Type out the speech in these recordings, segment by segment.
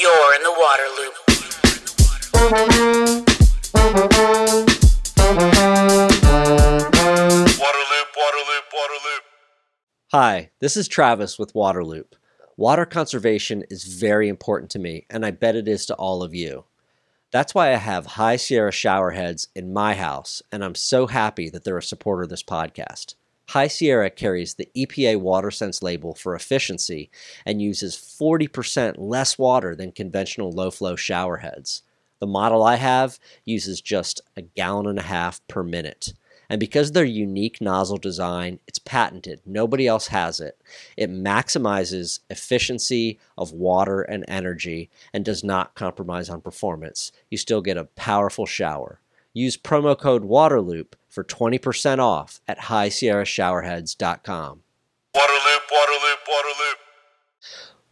You're in the water loop. Waterloop, Waterloop, Waterloop. Hi, this is Travis with Waterloop. Water conservation is very important to me, and I bet it is to all of you. That's why I have High Sierra shower heads in my house, and I'm so happy that they're a supporter of this podcast. High Sierra carries the EPA WaterSense label for efficiency and uses 40% less water than conventional low flow shower heads. The model I have uses just a gallon and a half per minute. And because of their unique nozzle design, it's patented. Nobody else has it. It maximizes efficiency of water and energy and does not compromise on performance. You still get a powerful shower. Use promo code WATERLOOP for 20% off at highsierrashowerheads.com. Waterloop, Waterloop, Waterloop.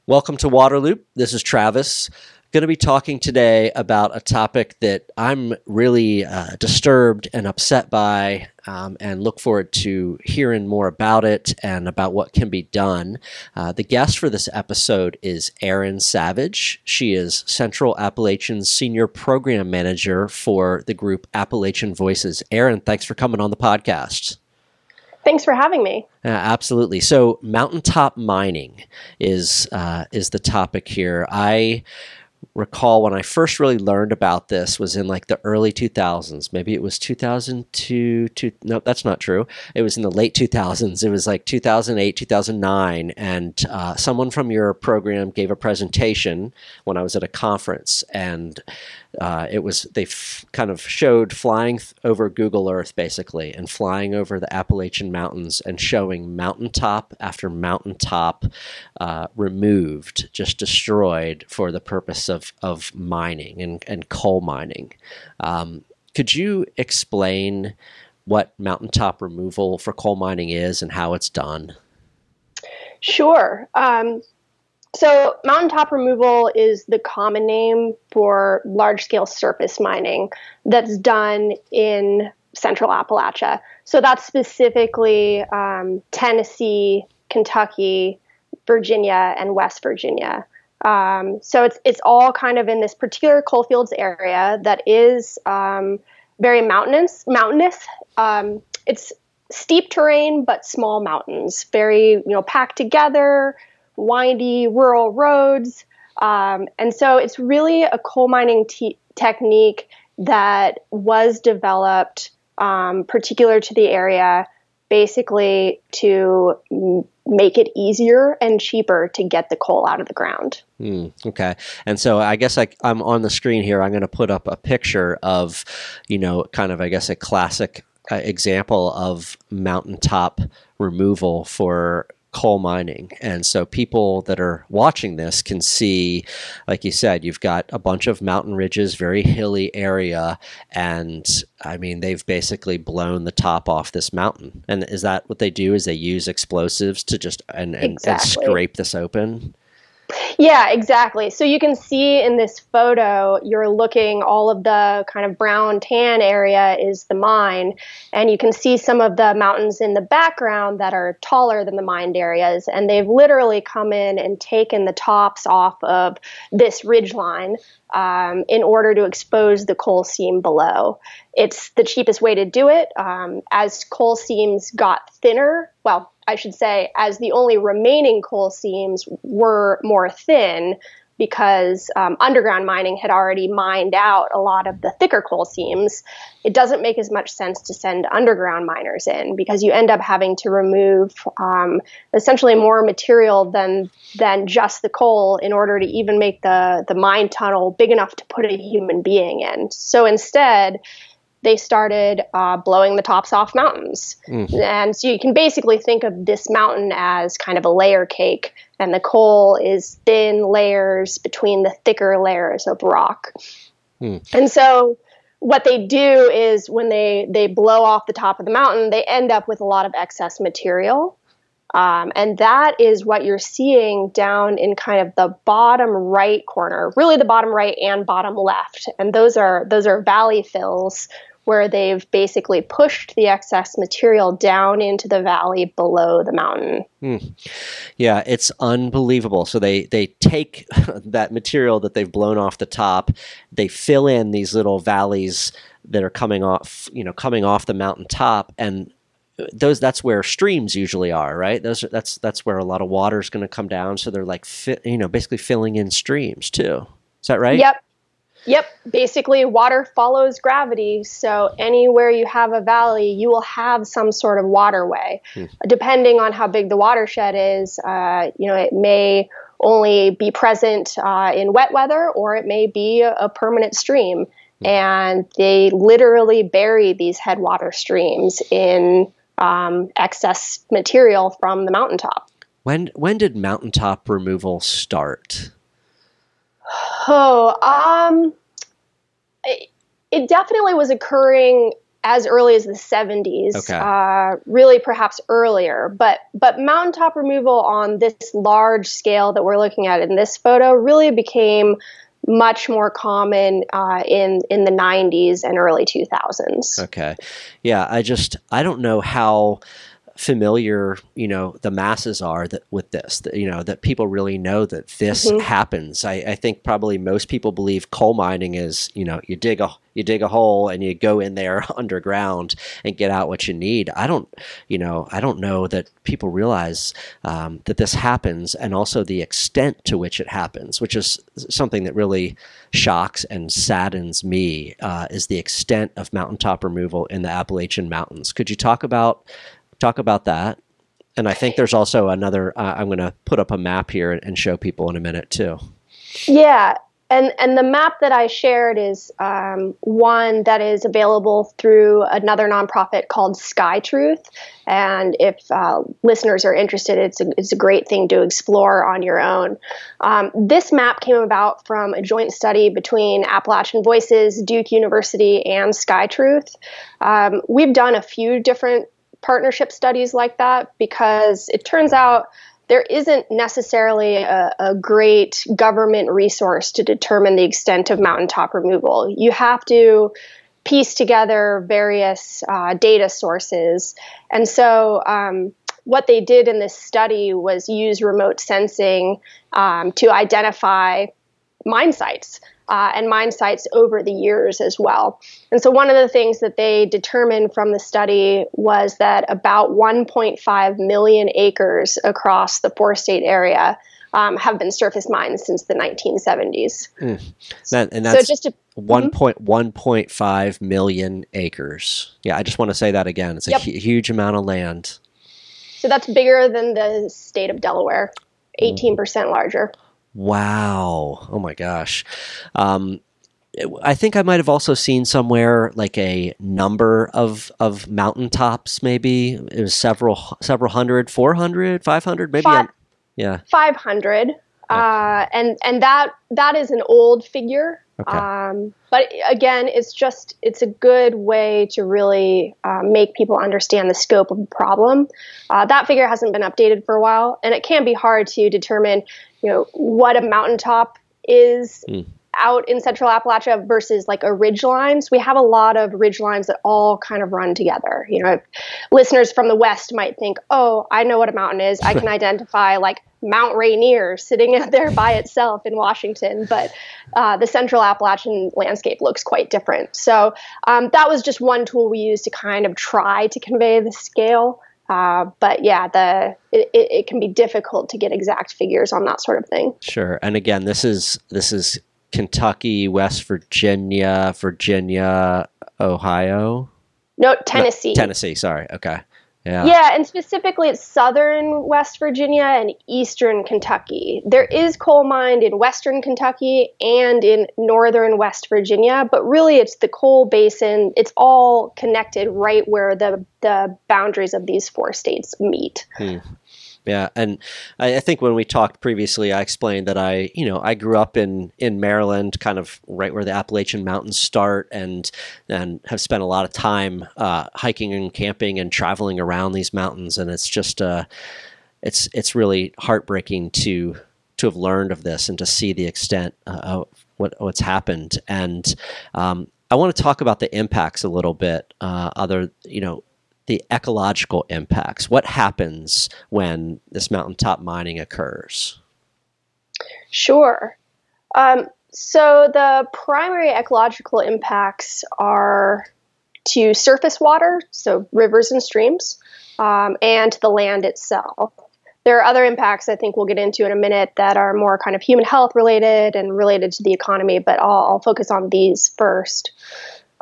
Welcome to Waterloop. This is Travis. Going to be talking today about a topic that I'm really uh, disturbed and upset by, um, and look forward to hearing more about it and about what can be done. Uh, the guest for this episode is Erin Savage. She is Central Appalachian's Senior Program Manager for the group Appalachian Voices. Erin, thanks for coming on the podcast. Thanks for having me. Uh, absolutely. So, mountaintop mining is uh, is the topic here. I recall when I first really learned about this was in like the early 2000s. Maybe it was 2002. Two, no, that's not true. It was in the late 2000s. It was like 2008, 2009. And uh, someone from your program gave a presentation when I was at a conference. And uh, it was, they kind of showed flying over Google Earth basically and flying over the Appalachian Mountains and showing mountaintop after mountaintop uh, removed, just destroyed for the purpose of, of mining and, and coal mining. Um, could you explain what mountaintop removal for coal mining is and how it's done? Sure. Um, so, mountaintop removal is the common name for large scale surface mining that's done in central Appalachia. So, that's specifically um, Tennessee, Kentucky, Virginia, and West Virginia. Um, so, it's, it's all kind of in this particular coalfields area that is um, very mountainous. mountainous. Um, it's steep terrain, but small mountains, very, you know, packed together windy rural roads. Um, and so it's really a coal mining te- technique that was developed um, particular to the area, basically to make it easier and cheaper to get the coal out of the ground. Hmm, okay. And so I guess I, I'm on the screen here. I'm going to put up a picture of, you know, kind of, I guess, a classic uh, example of mountaintop removal for coal mining. And so people that are watching this can see, like you said, you've got a bunch of mountain ridges, very hilly area. And I mean, they've basically blown the top off this mountain. And is that what they do? Is they use explosives to just and, and, Exactly. and scrape this open? Yeah, exactly. So you can see in this photo, you're looking, all of the kind of brown tan area is the mine. And you can see some of the mountains in the background that are taller than the mined areas. And they've literally come in and taken the tops off of this ridge line um, in order to expose the coal seam below. It's the cheapest way to do it. Um, as coal seams got thinner, well, I should say, as the only remaining coal seams were more thin, because um, underground mining had already mined out a lot of the thicker coal seams, it doesn't make as much sense to send underground miners in because you end up having to remove um, essentially more material than than just the coal in order to even make the the mine tunnel big enough to put a human being in. So instead, they started uh, blowing the tops off mountains. And so you can basically think of this mountain as kind of a layer cake, and the coal is thin layers between the thicker layers of rock. And so what they do is when they, they blow off the top of the mountain, they end up with a lot of excess material. Um, and that is what you're seeing down in kind of the bottom right corner, really the bottom right and bottom left. And those are those are valley fills where they've basically pushed the excess material down into the valley below the mountain. Hmm. Yeah, it's unbelievable. So they they take that material that they've blown off the top, they fill in these little valleys that are coming off, you know, coming off the mountain top, and those that's where streams usually are, right? Those are, that's that's where a lot of water is going to come down. So they're like, fi- you know, basically filling in streams too. Is that right? Yep. Yep. Basically, water follows gravity. So, anywhere you have a valley, you will have some sort of waterway. Depending on how big the watershed is, uh, you know, it may only be present uh, in wet weather or it may be a, a permanent stream. And they literally bury these headwater streams in um, excess material from the mountaintop. When when did mountaintop removal start? Oh, um, it, it definitely was occurring as early as the 70s. Okay. Uh, really, perhaps earlier. But but mountaintop removal on this large scale that we're looking at in this photo really became much more common uh, in in the 90s and early 2000s. Okay. Yeah, I just I don't know how familiar you know the masses are that with this that, you know that people really know that this happens. I, I think probably most people believe coal mining is you know you dig a you dig a hole and you go in there underground and get out what you need. I don't you know i don't know that people realize um, that this happens and also the extent to which it happens which is something that really shocks and saddens me uh, is the extent of mountaintop removal in the appalachian mountains. Could you talk about talk about that. And I think there's also another. Uh, I'm going to put up a map here and, show people in a minute too. Yeah, and and the map that I shared is um, one that is available through another nonprofit called SkyTruth. And if uh, listeners are interested, it's a, it's a great thing to explore on your own. Um, this map came about from a joint study between Appalachian Voices, Duke University, and SkyTruth. Um, we've done a few different partnership studies like that because it turns out there isn't necessarily a, a, great government resource to determine the extent of mountaintop removal. You have to piece together various uh, data sources. And so, um, what they did in this study was use remote sensing um, to identify mine sites uh, and mine sites over the years as well. And so, one of the things that they determined from the study was that about 1.5 million acres across the four state area um, have been surface mines since the 1970s. That, and So, that's just to one point one point five million acres. Yeah, I just want to say that again. It's a Yep. hu- huge amount of land. so that's bigger than the state of Delaware, 18% larger. Wow. Oh my gosh. Um, I think I might have also seen somewhere like a number of of mountaintops. Maybe it was several several hundred, 400, 500, maybe. Fi- I'm- yeah. 500 uh, and and that that is an old figure Okay. um, but again it's just it's a good way to really uh, make people understand the scope of the problem uh, that figure hasn't been updated for a while and it can be hard to determine you know what a mountaintop is out in central Appalachia versus like a ridge lines. We have a lot of ridge lines that all kind of run together. You know, listeners from the west might think, "Oh, I know what a mountain is. I can identify like Mount Rainier sitting out there by itself in Washington." But uh, the central Appalachian landscape looks quite different. So um, that was just one tool we used to kind of try to convey the scale. Uh, but yeah, the it, it, can be difficult to get exact figures on that sort of thing. Sure. And again, this is this is Kentucky, West Virginia, Virginia, Ohio, No, Tennessee. Tennessee. Sorry. Okay. Yeah. Yeah, and specifically it's southern West Virginia and eastern Kentucky. There is coal mined in western Kentucky and in northern West Virginia, but really it's the coal basin. It's all connected right where the the boundaries of these four states meet. Hmm. Yeah, and I, I think when we talked previously, I explained that I, you know, I grew up in in Maryland, kind of right where the Appalachian Mountains start, and and have spent a lot of time uh, hiking and camping and traveling around these mountains, and it's just, uh, it's it's really heartbreaking to to have learned of this and to see the extent uh, of what what's happened, and um, I want to talk about the impacts a little bit. Uh, other, you know, the ecological impacts. What happens when this mountaintop mining occurs? Sure. Um, so the primary ecological impacts are to surface water, so rivers and streams, um, and to the land itself. There are other impacts I think we'll get into in a minute that are more kind of human health related and related to the economy, but I'll, I'll focus on these first.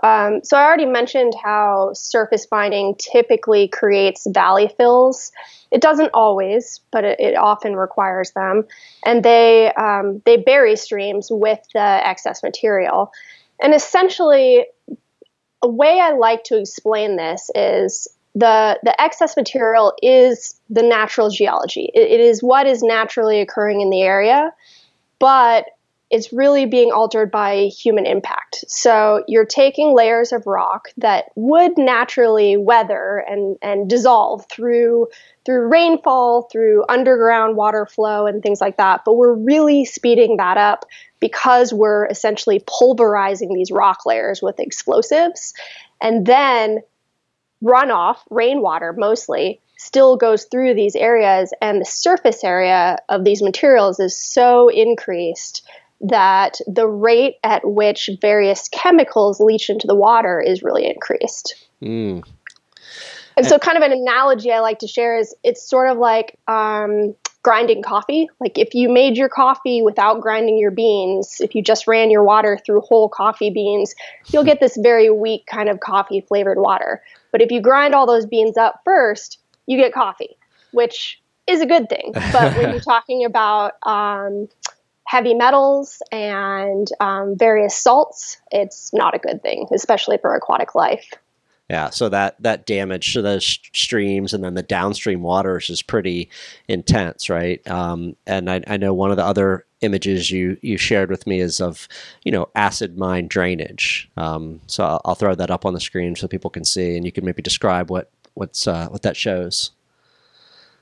Um, so I already mentioned how surface mining typically creates valley fills. It doesn't always, but it, it often requires them, and they um, they bury streams with the excess material. And essentially, a way I like to explain this is the the excess material is the natural geology. It, it is what is naturally occurring in the area, but it's really being altered by human impact. So you're taking layers of rock that would naturally weather and, and dissolve through through rainfall, through underground water flow and things like that. But we're really speeding that up because we're essentially pulverizing these rock layers with explosives. And then runoff, rainwater mostly, still goes through these areas, and the surface area of these materials is so increased that the rate at which various chemicals leach into the water is really increased. Mm. And so, kind of an analogy I like to share is it's sort of like um, grinding coffee. Like if you made your coffee without grinding your beans, if you just ran your water through whole coffee beans, you'll get this very weak kind of coffee flavored water. But if you grind all those beans up first, you get coffee, which is a good thing. But when you're talking about um, heavy metals and um, various salts, it's not a good thing, especially for aquatic life. Yeah, so that that damage to those streams and then the downstream waters is pretty intense, right? Um, and I, I, know one of the other images you you shared with me is of you know acid mine drainage. Um, so I'll, I'll, throw that up on the screen so people can see, and you can maybe describe what what's uh, what that shows.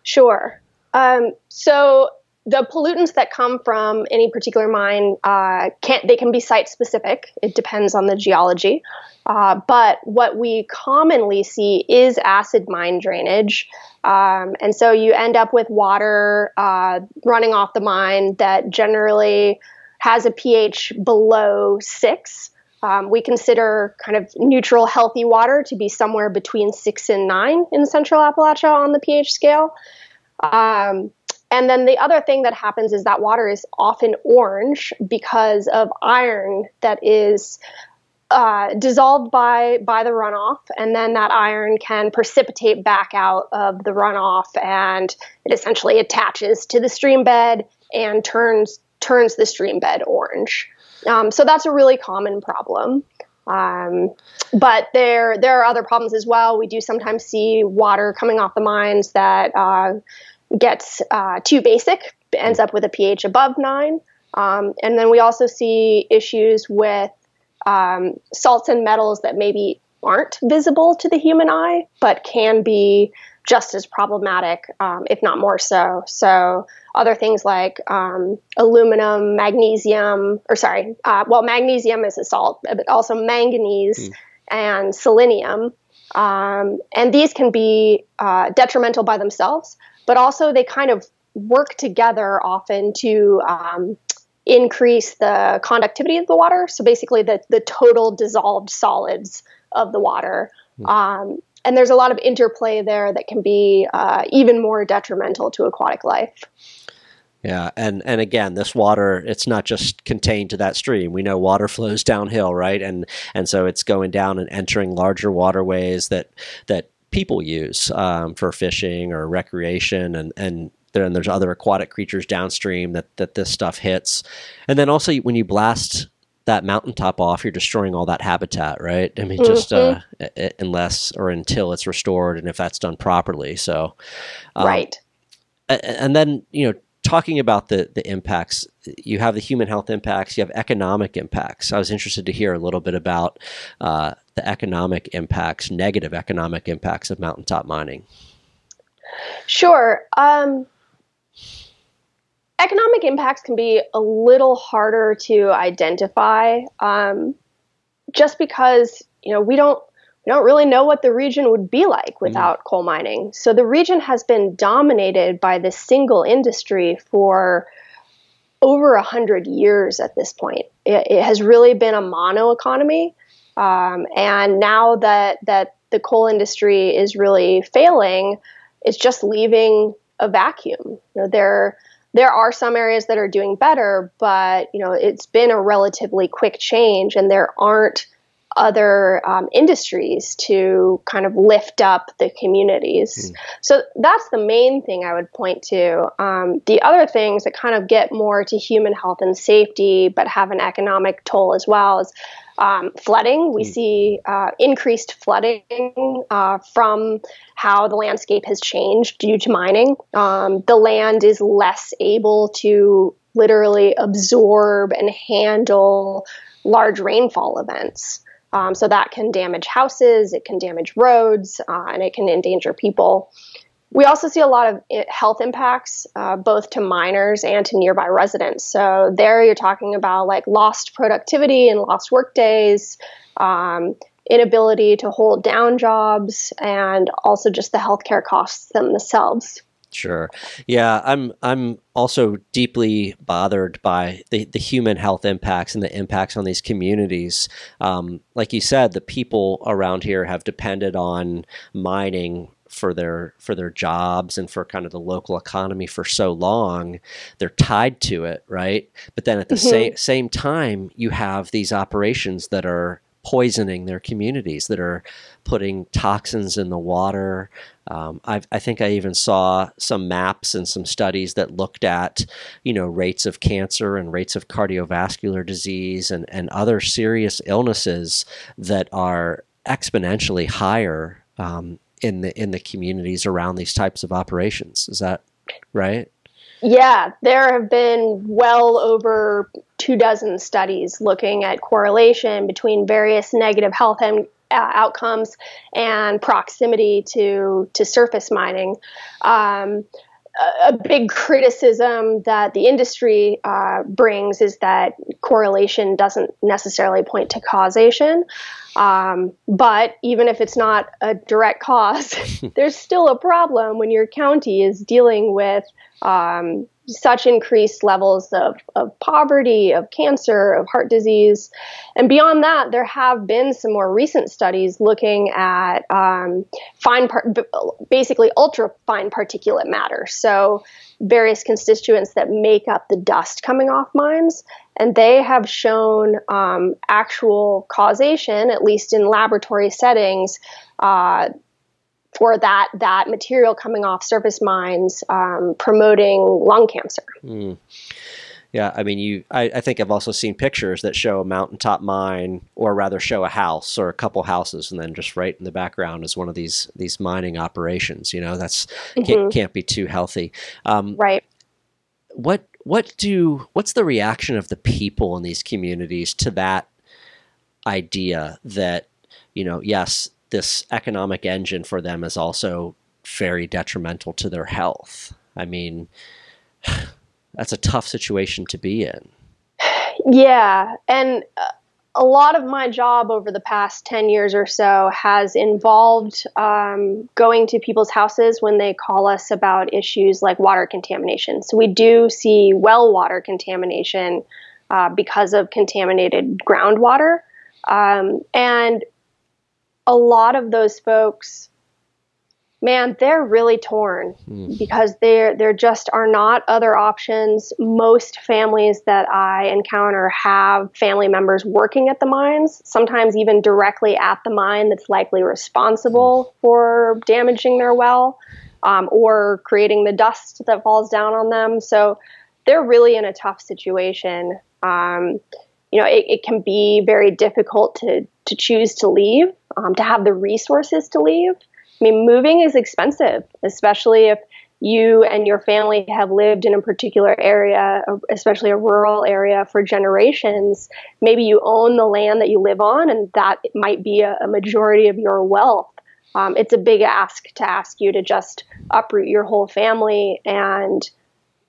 Sure. Um, so the pollutants that come from any particular mine uh, can they can be site specific. It depends on the geology. Uh, but what we commonly see is acid mine drainage. Um, and so you end up with water uh, running off the mine that generally has a pH below six. Um, we consider kind of neutral, healthy water to be somewhere between six and nine in central Appalachia on the pH scale. Um, and then the other thing that happens is that water is often orange because of iron that is uh, dissolved by by the runoff, and then that iron can precipitate back out of the runoff, and it essentially attaches to the stream bed and turns turns the stream bed orange. Um, so that's a really common problem. Um, but there there are other problems as well. We do sometimes see water coming off the mines that uh, gets uh, too basic, ends up with a pH above nine. Um, and then we also see issues with um, salts and metals that maybe aren't visible to the human eye, but can be just as problematic, um, if not more so. So, other things like um, aluminum, magnesium, or sorry, uh, well, magnesium is a salt, but also manganese mm. and selenium. Um, and these can be uh, detrimental by themselves, but also they kind of work together often to um, increase the conductivity of the water. So basically, the, the total dissolved solids of the water. Hmm. Um, and there's a lot of interplay there that can be uh, even more detrimental to aquatic life. Yeah, and and again, this water it's not just contained to that stream. We know water flows downhill, right? And and so it's going down and entering larger waterways that that people use um, for fishing or recreation, and and then there's other aquatic creatures downstream that that this stuff hits, and then also when you blast that mountaintop off, you're destroying all that habitat, right? I mean, mm-hmm. just uh, unless or until it's restored, and if that's done properly. So, um, right. And then you know, talking about the the impacts, you have the human health impacts, you have economic impacts. I was interested to hear a little bit about uh, the economic impacts, negative economic impacts of mountaintop mining. Sure. Um, economic impacts can be a little harder to identify. Um, just because you know we don't we don't really know what the region would be like without mm. coal mining. So the region has been dominated by this single industry for over a hundred years at this point. It, it, has really been a mono economy, um, and now that that the coal industry is really failing, it's just leaving a vacuum. You know, there there are some areas that are doing better, but you know it's been a relatively quick change, and there aren't other um, industries to kind of lift up the communities. Mm. So that's the main thing I would point to. Um, the other things that kind of get more to human health and safety, but have an economic toll as well, is um, flooding. We mm. see uh, increased flooding uh, from how the landscape has changed due to mining. Um, the land is less able to literally absorb and handle large rainfall events. Um, so that can damage houses, it can damage roads, uh, and it can endanger people. We also see a lot of eh, health impacts, uh, both to miners and to nearby residents. So there, you're talking about like lost productivity and lost work days, um, inability to hold down jobs, and also just the healthcare costs themselves. Sure. Yeah, I'm I'm also deeply bothered by the, the human health impacts and the impacts on these communities. Um, like you said, the people around here have depended on mining for their for their jobs and for kind of the local economy for so long they're tied to it right but then at the mm-hmm. same same time you have these operations that are poisoning their communities, that are putting toxins in the water. Um, i think I even saw some maps and some studies that looked at, you know, rates of cancer and rates of cardiovascular disease and, and other serious illnesses that are exponentially higher um, in the in the communities around these types of operations. Is that right? Yeah, there have been well over two dozen studies looking at correlation between various negative health and, uh, outcomes and proximity to to surface mining. Um, a big criticism that the industry uh, brings is that correlation doesn't necessarily point to causation. Um, but even if it's not a direct cause, there's still a problem when your county is dealing with um, such increased levels of, of poverty, of cancer, of heart disease. And beyond that, there have been some more recent studies looking at um, fine, par- basically ultra fine particulate matter. So, various constituents that make up the dust coming off mines. And they have shown um, actual causation, at least in laboratory settings. Uh, for that that material coming off surface mines um, promoting lung cancer. Mm. Yeah, I mean, you. I, I, think I've also seen pictures that show a mountaintop mine, or rather, show a house or a couple houses, and then just right in the background is one of these these mining operations. You know, that's mm-hmm. can't, can't be too healthy. Um, right. What what do what's the reaction of the people in these communities to that idea that you know, yes, this economic engine for them is also very detrimental to their health. I mean, that's a tough situation to be in. Yeah. And uh, a lot of my job over the past 10 years or so has involved um, going to people's houses when they call us about issues like water contamination. So we do see well water contamination uh, because of contaminated groundwater. Um, and a lot of those folks man they're really torn mm. because there there just are not other options most families that i encounter have family members working at the mines sometimes even directly at the mine that's likely responsible mm. for damaging their well um, or creating the dust that falls down on them so they're really in a tough situation um, you know it, it, can be very difficult to to choose to leave um, to have the resources to leave. I mean, moving is expensive, especially if you and your family have lived in a particular area, especially a rural area, for generations. Maybe you own the land that you live on, and that might be a, a majority of your wealth. Um, it's a big ask to ask you to just uproot your whole family and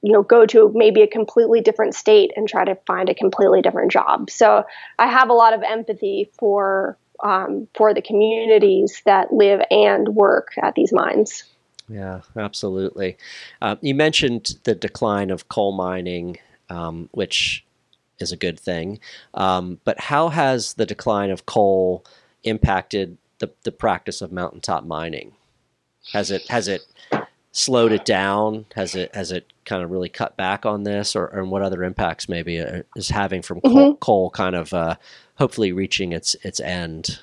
you know go to maybe a completely different state and try to find a completely different job. So I have a lot of empathy for um, for the communities that live and work at these mines. Yeah, absolutely. Uh, you mentioned the decline of coal mining, um, which is a good thing. Um, but how has the decline of coal impacted the, the practice of mountaintop mining? Has it has it slowed it down? Has it has it kind of really cut back on this, or, or what other impacts maybe uh, is having from coal, mm-hmm. coal kind of uh, hopefully reaching its its end?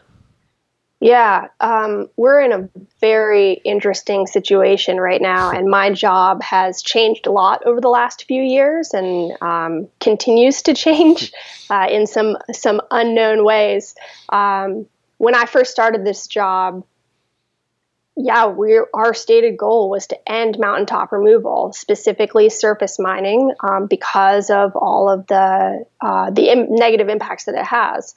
Yeah, um, we're in a very interesting situation right now, and my job has changed a lot over the last few years, and um, continues to change uh, in some some unknown ways. Um, when I first started this job, yeah, we our stated goal was to end mountaintop removal, specifically surface mining, um, because of all of the uh, the Im- negative impacts that it has.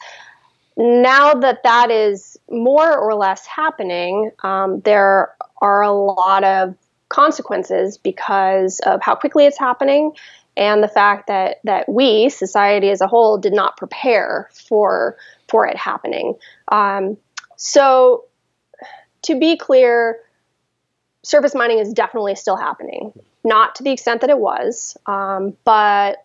Now that that is more or less happening, um, there are a lot of consequences because of how quickly it's happening and the fact that that we society as a whole did not prepare for for it happening. Um, so to be clear surface mining is definitely still happening not to the extent that it was um, but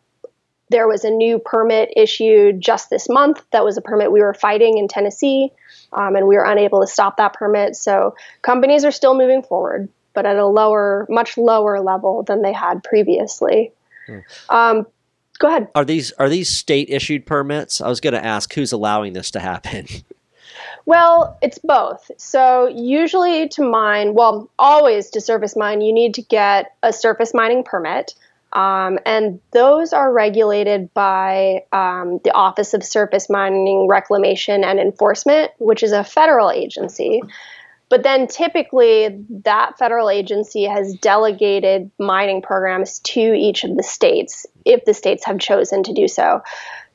there was a new permit issued just this month. That was a permit we were fighting in Tennessee, um, and we were unable to stop that permit. So companies are still moving forward, but at a lower, much lower level than they had previously. Hmm. Um, go ahead. Are these are these state issued permits? I was going to ask who's allowing this to happen. Well, it's both. So, usually to mine, well, always to surface mine, you need to get a surface mining permit. Um, and those are regulated by um, the Office of Surface Mining Reclamation and Enforcement, which is a federal agency. But then typically, that federal agency has delegated mining programs to each of the states if the states have chosen to do so.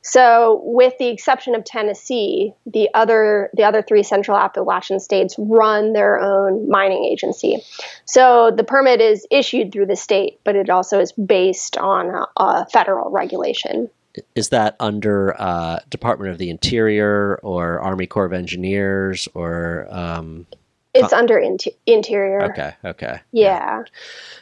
So, with the exception of Tennessee, the other the other three Central Appalachian states run their own mining agency. So the permit is issued through the state, but it also is based on a, a federal regulation. Is that under uh, Department of the Interior or Army Corps of Engineers or? Um, it's under Interior. Okay. Okay. Yeah.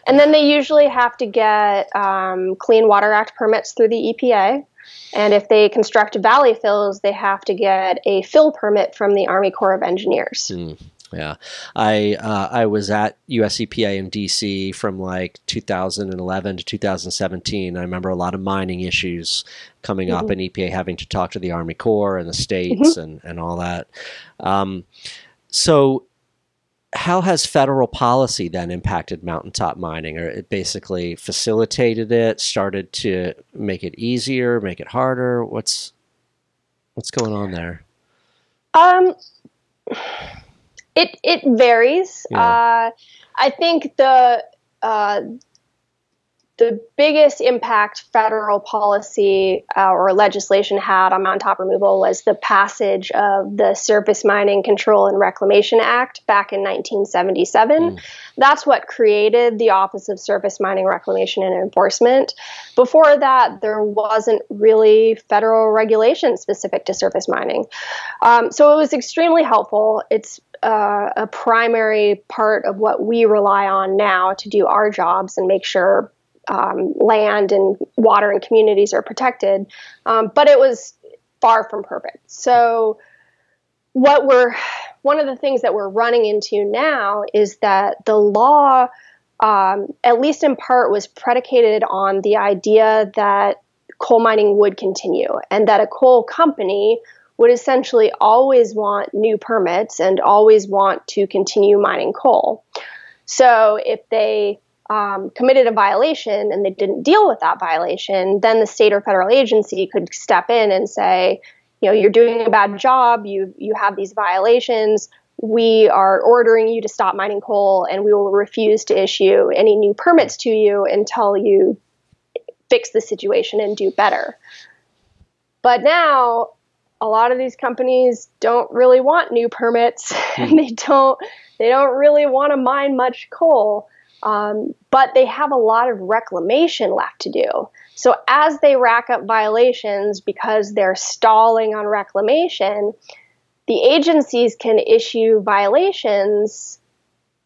and then they usually have to get um, Clean Water Act permits through the EPA. And if they construct valley fills, they have to get a fill permit from the Army Corps of Engineers. Mm, yeah, I uh, I was at US EPA in DC from like 2011 to 2017. I remember a lot of mining issues coming mm-hmm. up, and EPA having to talk to the Army Corps and the states mm-hmm. and and all that. Um, so how has federal policy then impacted mountaintop mining? Or it basically facilitated it started to make it easier make it harder? What's what's going on there? Um it it varies. Yeah. uh i think the uh the biggest impact federal policy uh, or legislation had on mountaintop removal was the passage of the Surface Mining Control and Reclamation Act back in 1977. Mm. That's what created the Office of Surface Mining Reclamation and Enforcement. Before that, there wasn't really federal regulation specific to surface mining. Um, so it was extremely helpful. It's uh, a primary part of what we rely on now to do our jobs and make sure um, land and water and communities are protected. Um, but it was far from perfect. So, what we're one of the things that we're running into now is that the law, um, at least in part, was predicated on the idea that coal mining would continue and that a coal company would essentially always want new permits and always want to continue mining coal. So if they um, committed a violation and they didn't deal with that violation, then the state or federal agency could step in and say, you know, you're doing a bad job. You you have these violations. We are ordering you to stop mining coal, and we will refuse to issue any new permits to you until you fix the situation and do better. But now, a lot of these companies don't really want new permits, and they don't they don't really want to mine much coal. Um, but they have a lot of reclamation left to do. So as they rack up violations because they're stalling on reclamation, the agencies can issue violations,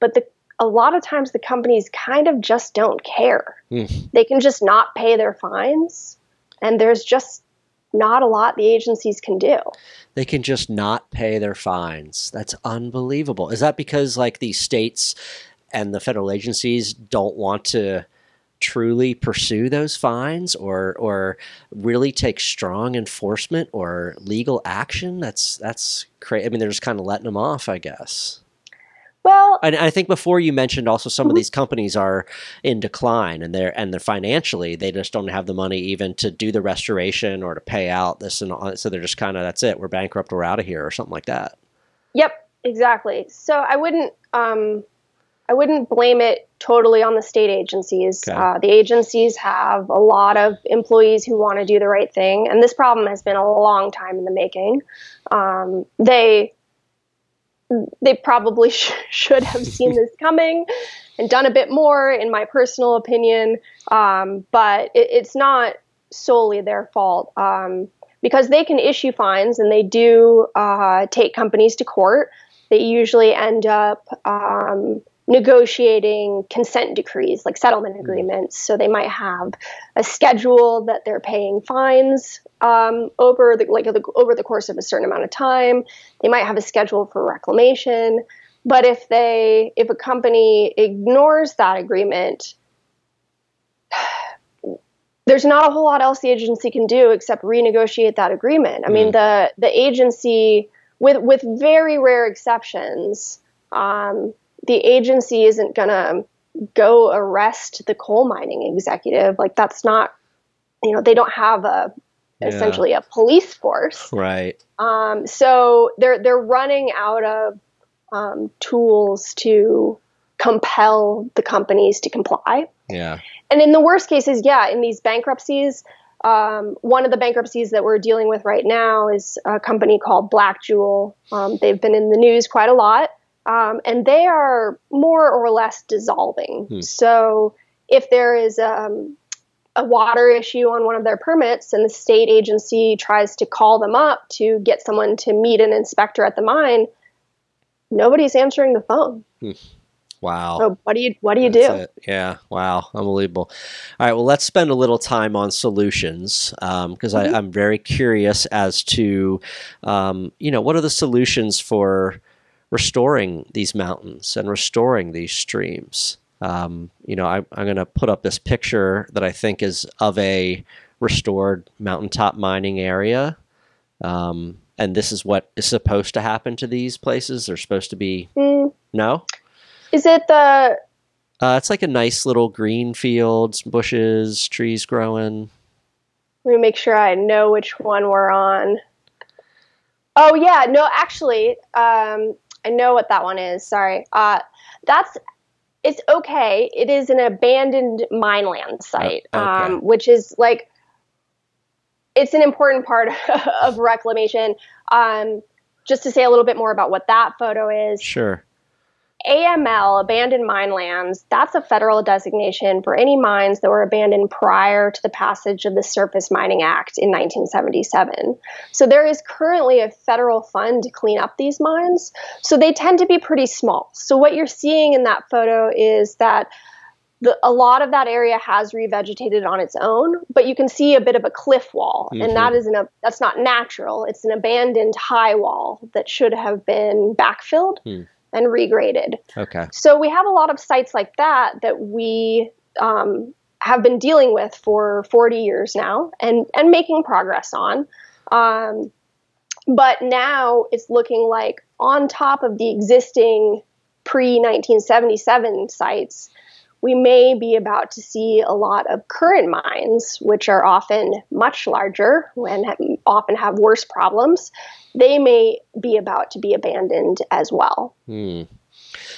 but the, a lot of times the companies kind of just don't care. Mm. They can just not pay their fines, and there's just not a lot the agencies can do. They can just not pay their fines. That's unbelievable. Is that because like the states and the federal agencies don't want to truly pursue those fines or or really take strong enforcement or legal action? That's that's crazy. I mean, they're just kind of letting them off, I guess. Well, And I think before you mentioned also some of these companies are in decline and they're and they're financially they just don't have the money even to do the restoration or to pay out this and all, so they're just kind of that's it we're bankrupt we're out of here or something like that. Yep, exactly. So I wouldn't um, I wouldn't blame it totally on the state agencies. Okay. Uh, the agencies have a lot of employees who want to do the right thing, and this problem has been a long time in the making. Um, they they probably sh- should have seen this coming and done a bit more, in my personal opinion. Um, but it, it's not solely their fault um, because they can issue fines and they do uh, take companies to court. They usually end up um, negotiating consent decrees, like settlement agreements. So they might have a schedule that they're paying fines um, over the like over the course of a certain amount of time. They might have a schedule for reclamation. But if they if a company ignores that agreement, there's not a whole lot else the agency can do except renegotiate that agreement. I mean, the the agency, with with very rare exceptions, um, the agency isn't gonna go arrest the coal mining executive. Like that's not, you know, they don't have a Yeah. essentially a police force. Right. Um, so they're they're running out of um, tools to compel the companies to comply. Yeah. And in the worst cases, yeah, in these bankruptcies, um, one of the bankruptcies that we're dealing with right now is a company called Blackjewel. Um, they've been in the news quite a lot, um, and they are more or less dissolving. Hmm. So if there is um, a water issue on one of their permits and the state agency tries to call them up to get someone to meet an inspector at the mine, nobody's answering the phone. Wow. So what do you what do you That's do? it. Yeah. Wow. Unbelievable. All right. Well, let's spend a little time on solutions because Mm-hmm. I'm very curious as to, um, you know, what are the solutions for restoring these mountains and restoring these streams? Um, you know, I, I'm going to put up this picture that I think is of a restored mountaintop mining area. Um, and this is what is supposed to happen to these places. They're supposed to be, Mm, no? is it the Uh, it's like a nice little green fields, bushes, trees growing. Let me make sure I know which one we're on. Oh yeah, no, actually, um, I know what that one is. Sorry, uh, that's it's okay. It is an abandoned mineland site, Oh, okay. um, which is like it's an important part of reclamation. Um, just to say a little bit more about what that photo is, Sure. AML, abandoned mine lands, that's a federal designation for any mines that were abandoned prior to the passage of the Surface Mining Act in 1977. So there is currently a federal fund to clean up these mines. So they tend to be pretty small. So what you're seeing in that photo is that the, a lot of that area has revegetated on its own, but you can see a bit of a cliff wall, Mhm. and that is an, a, that's not natural. It's an abandoned high wall that should have been backfilled Hmm. And regraded. Okay. So we have a lot of sites like that that we um, have been dealing with for 40 years now and, and making progress on. Um, but now it's looking like on top of the existing pre 1977 sites, we may be about to see a lot of current mines, which are often much larger and often have worse problems. They may be about to be abandoned as well. Hmm.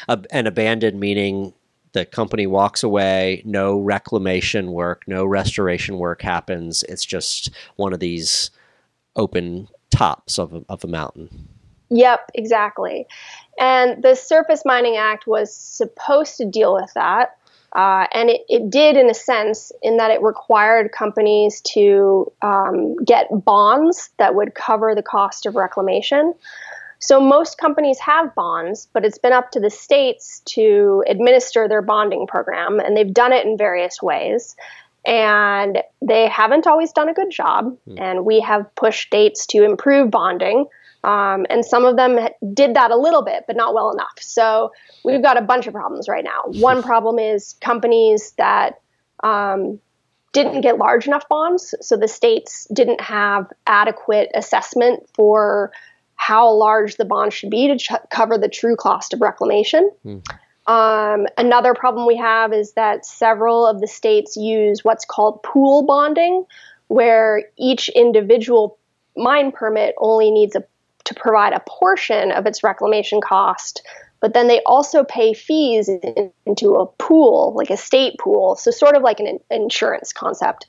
Ab- and abandoned meaning the company walks away, no reclamation work, no restoration work happens. It's just one of these open tops of a, of a mountain. Yep, exactly. And the Surface Mining Act was supposed to deal with that. Uh, and it, it did in a sense in that it required companies to um, get bonds that would cover the cost of reclamation. So most companies have bonds, but it's been up to the states to administer their bonding program, and they've done it in various ways. And they haven't always done a good job, mm. and we have pushed states to improve bonding. Um, and some of them did that a little bit, but not well enough. So we've got a bunch of problems right now. One problem is companies that um, didn't get large enough bonds. So the states didn't have adequate assessment for how large the bond should be to ch- cover the true cost of reclamation. Mm. Um, another problem we have is that several of the states use what's called pool bonding, where each individual mine permit only needs a, to provide a portion of its reclamation cost, but then they also pay fees in, into a pool, like a state pool, so sort of like an in- insurance concept.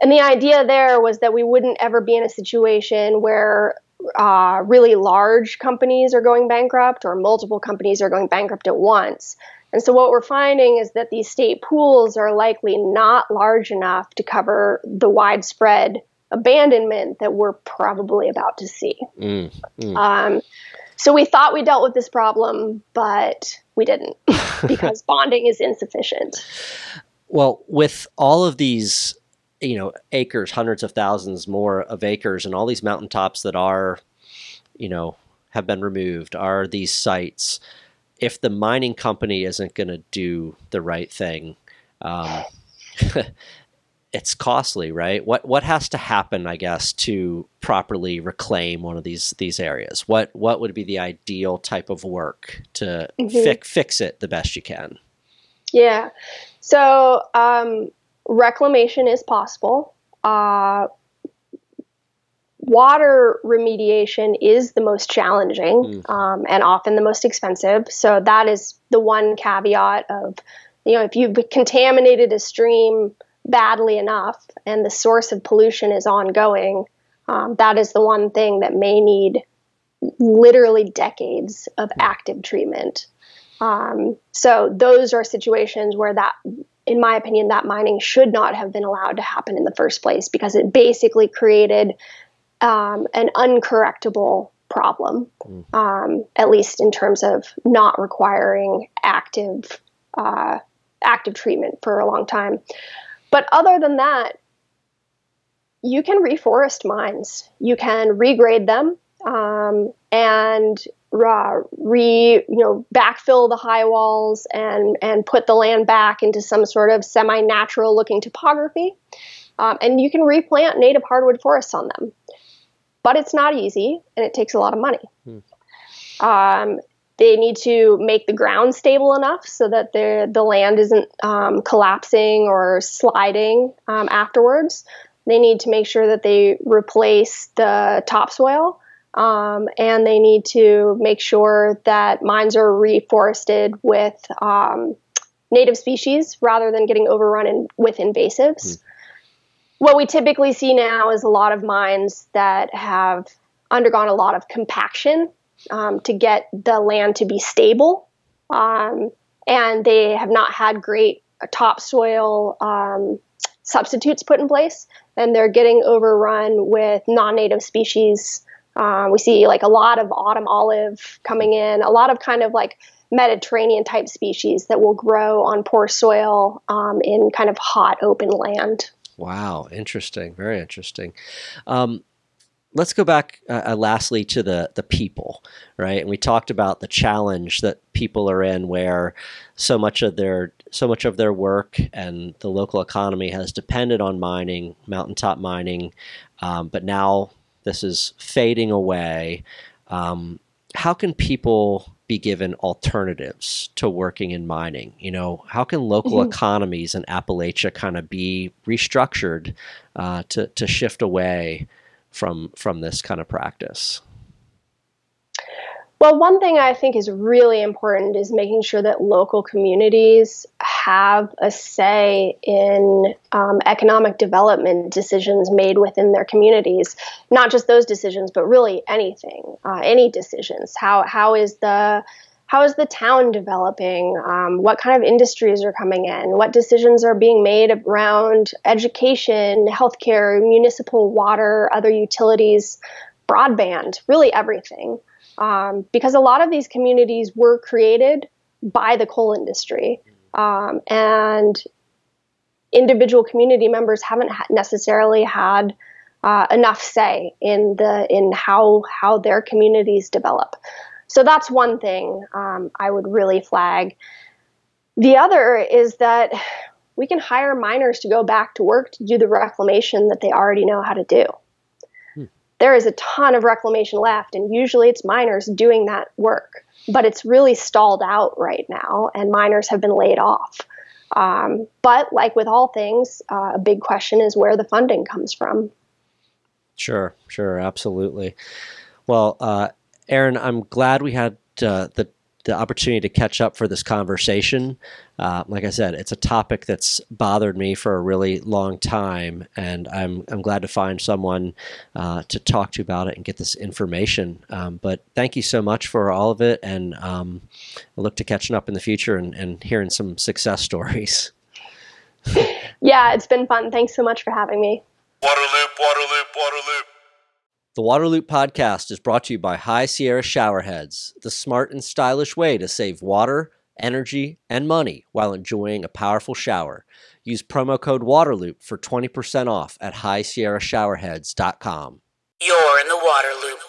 And the idea there was that we wouldn't ever be in a situation where uh, really large companies are going bankrupt or multiple companies are going bankrupt at once. And so what we're finding is that these state pools are likely not large enough to cover the widespread abandonment that we're probably about to see. Mm, mm. Um, so we thought we dealt with this problem, but we didn't because bonding is insufficient. Well, with all of these you know acres hundreds of thousands more of acres and all these mountaintops that are you know have been removed are these sites if the mining company isn't going to do the right thing um, it's costly right what what has to happen i guess to properly reclaim one of these these areas what what would be the ideal type of work to mm-hmm. fi- fix it the best you can yeah so um, reclamation is possible. Uh, water remediation is the most challenging mm. um, and often the most expensive. So that is the one caveat of, you know, if you've contaminated a stream badly enough and the source of pollution is ongoing, um, that is the one thing that may need literally decades of active treatment. Um, so those are situations where that in my opinion, that mining should not have been allowed to happen in the first place because it basically created um, an uncorrectable problem, mm. um, at least in terms of not requiring active uh, active treatment for a long time. But other than that, you can reforest mines. You can regrade them um, and uh, re you know backfill the high walls and and put the land back into some sort of semi natural looking topography, um, and you can replant native hardwood forests on them. But it's not easy, and it takes a lot of money. Hmm. Um, they need to make the ground stable enough so that the the land isn't um, collapsing or sliding um, afterwards. They need to make sure that they replace the topsoil um, and they need to make sure that mines are reforested with um, native species rather than getting overrun in, with invasives. Mm. What we typically see now is a lot of mines that have undergone a lot of compaction um, to get the land to be stable, um, and they have not had great topsoil um, substitutes put in place, and they're getting overrun with non-native species. Um, we see like a lot of autumn olive coming in, a lot of kind of like Mediterranean type species that will grow on poor soil um, in kind of hot open land. Wow, interesting, very interesting. Um, let's go back uh, uh, lastly to the the people, right? And we talked about the challenge that people are in, where so much of their so much of their work and the local economy has depended on mining, mountaintop mining, um, but now this is fading away. Um, how can people be given alternatives to working in mining? You know, how can local mm-hmm. economies in Appalachia kind of be restructured uh, to to shift away from from this kind of practice? Well, one thing I think is really important is making sure that local communities have a say in um, economic development decisions made within their communities. Not just those decisions, but really anything, uh, any decisions. How how is the how is the town developing? Um, what kind of industries are coming in? What decisions are being made around education, healthcare, municipal water, other utilities, broadband, really everything. Um, because a lot of these communities were created by the coal industry. Um, and individual community members haven't ha- necessarily had uh, enough say in the in how how their communities develop. So that's one thing um, I would really flag. The other is that we can hire miners to go back to work to do the reclamation that they already know how to do. Hmm. There is a ton of reclamation left, and usually it's miners doing that work. But it's really stalled out right now, and miners have been laid off. Um, but like with all things, uh, a big question is where the funding comes from. Sure, sure, absolutely. Well, uh, Erin, I'm glad we had uh, the the opportunity to catch up for this conversation. Uh, like I said, it's a topic that's bothered me for a really long time, and I'm I'm glad to find someone uh, to talk to about it and get this information. Um, but thank you so much for all of it, and um, I look to catching up in the future and, and hearing some success stories. yeah, it's been fun. Thanks so much for having me. Waterloop, Waterloop, Waterloop. The Waterloop podcast is brought to you by High Sierra Showerheads, the smart and stylish way to save water, energy, and money while enjoying a powerful shower. Use promo code WATERLOOP for 20% off at highsierrashowerheads.com. You're in the Waterloop.